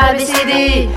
ABCD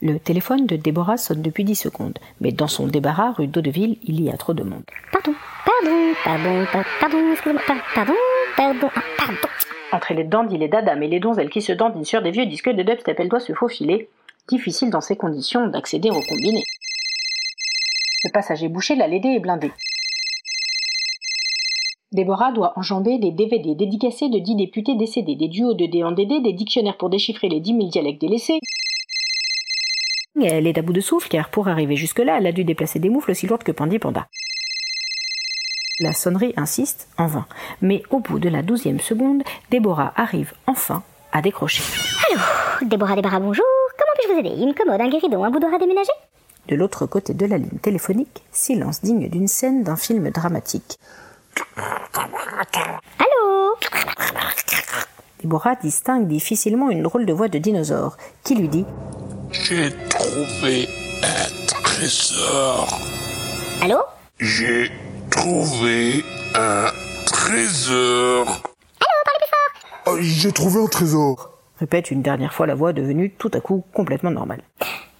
Le téléphone de Déborah sonne depuis 10 secondes, mais dans son débarras rue d'Audeville, il y a trop de monde. Pardon, pardon, pardon, pa- pardon, excusez-moi, pa- pardon, pardon, ah, pardon. Entre les dandys, les dadas et les donzelles qui se dandinent sur des vieux disques de dubstep, elle doit se faufiler. Difficile dans ces conditions d'accéder au combiné. Le passage est bouché, la LD est blindée. Déborah doit enjamber des DVD dédicacés de 10 députés décédés, des duos de D en DD, des dictionnaires pour déchiffrer les 10 000 dialectes délaissés. Elle est à bout de souffle car pour arriver jusque-là, elle a dû déplacer des moufles aussi lourdes que Pandy Panda. La sonnerie insiste en vain, mais au bout de la douzième seconde, Déborah arrive enfin à décrocher. Allô, Déborah Débarras, bonjour. Comment puis-je vous aider? Une commode, un guéridon, un boudoir à déménager De l'autre côté de la ligne téléphonique, silence digne d'une scène d'un film dramatique. Allô Déborah distingue difficilement une drôle de voix de dinosaure qui lui dit? J'ai trouvé un trésor. Allô J'ai trouvé un trésor. Oh, J'ai trouvé un trésor. répète une dernière fois la voix devenue tout à coup complètement normale.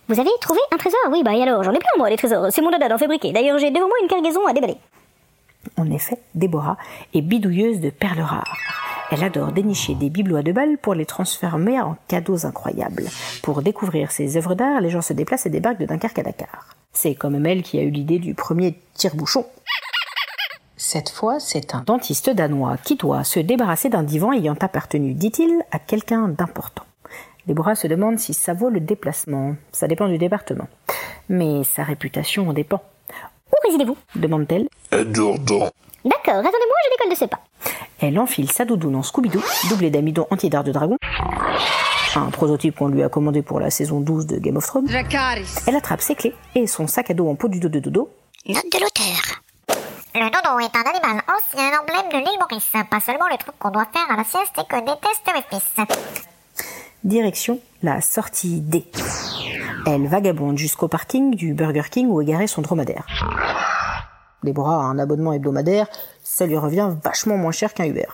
Vous avez trouvé un trésor? Oui, bah et alors, j'en ai plein moi, des trésors. C'est mon dada d'en fabriquer. D'ailleurs, j'ai devant moi une cargaison à déballer. En effet, Déborah est bidouilleuse de perles rares. Elle adore dénicher des bibelots à deux balles pour les transformer en cadeaux incroyables. Pour découvrir ses œuvres d'art, les gens se déplacent et débarquent de Dunkerque à Dakar. C'est quand même elle qui a eu l'idée du premier tire-bouchon. Cette fois, c'est un dentiste danois qui doit se débarrasser d'un divan ayant appartenu, dit-il, à quelqu'un d'important. Déborah se demande si ça vaut le déplacement. Ça dépend du département. Mais sa réputation en dépend. Résidez-vous Demande-t-elle. Dourdon. D'accord, attendez-moi, je décolle de ce pas. Elle enfile sa doudoune en Scooby-Doo, doublée d'amidon anti-dard de dragon. Un prototype qu'on lui a commandé pour la saison 12 de Game of Thrones. Elle attrape ses clés et son sac à dos en peau du dos de dodo. Note de l'auteur. Le dodo est un animal ancien, emblème de l'île Maurice. Pas seulement le truc qu'on doit faire à la sieste et que déteste mes fils. Direction la sortie D. Elle vagabonde jusqu'au parking du Burger King où est garé son dromadaire. Déborah a un abonnement hebdomadaire, ça lui revient vachement moins cher qu'un Uber.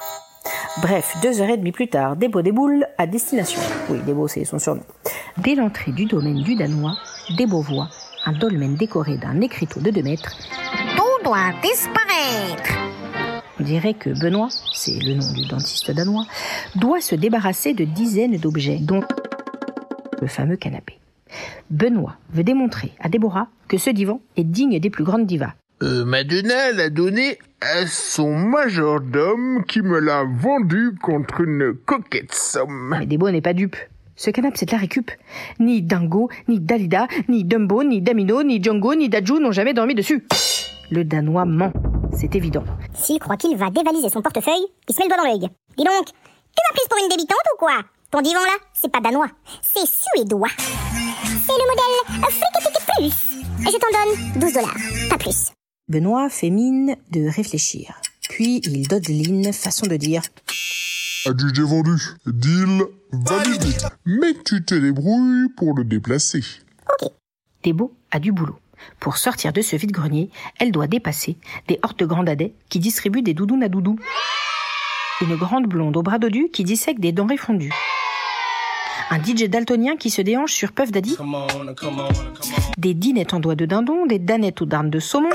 Bref, deux heures et demie plus tard, Débo déboule à destination. Oui, Débo, c'est son surnom. Dès l'entrée du domaine du Danois, Débo voit un dolmen décoré d'un écriteau de 2 mètres. Tout doit disparaître. On dirait que Benoît, c'est le nom du dentiste danois, doit se débarrasser de dizaines d'objets, dont le fameux canapé. Benoît veut démontrer à Déborah que ce divan est digne des plus grandes divas. Euh, Madonna l'a donné à son majordome qui me l'a vendu contre une coquette somme. Mais Débo n'est pas dupe. Ce canapé, c'est de la récup. Ni Dingo, ni Dalida, ni Dumbo, ni Damino, ni Django, ni Dajou n'ont jamais dormi dessus. Le Danois ment, c'est évident. S'il croit qu'il va dévaliser son portefeuille, il se met le doigt dans l'œil. Dis donc, tu m'as prise pour une débutante ou quoi? Ton divan là, c'est pas danois, c'est suédois. C'est le modèle Friketike Plus. Et je t'en donne 12 dollars, pas plus. Benoît fait mine de réfléchir. Puis il dodeline, façon de dire Adjugé vendu. Deal validé. Mais tu te débrouilles pour le déplacer. Débo a du boulot. Pour sortir de ce vide-grenier, elle doit dépasser des hordes de grandadets qui distribuent des doudounes à doudou. Une grande blonde au bras dodu qui dissèque des denrées fondues. Un DJ daltonien qui se déhanche sur Puff Daddy. Des dinettes en doigts de dindon, des danettes aux darnes de saumon.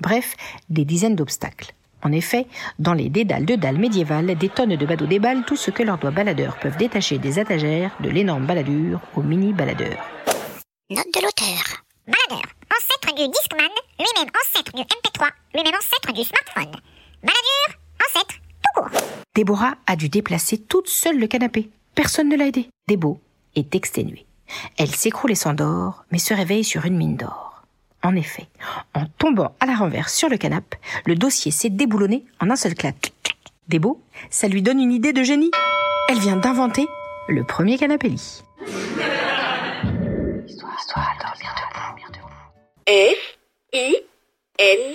Bref, des dizaines d'obstacles. En effet, dans les dédales de dalles médiévales, des tonnes de badauds déballent tout ce que leurs doigts baladeurs peuvent détacher des étagères, de l'énorme baladure au mini baladeur. Note de l'auteur. Baladeur, ancêtre du Discman, lui-même ancêtre du MP3, lui-même ancêtre du smartphone. Baladure, ancêtre, tout court. Déborah a dû déplacer toute seule le canapé. Personne ne l'a aidé. Débo est exténué. Elle s'écroule et s'endort, mais se réveille sur une mine d'or. En effet, en tombant à la renverse sur le canapé, le dossier s'est déboulonné en un seul claque. Débo, ça lui donne une idée de génie. Elle vient d'inventer le premier canapé lit. F I N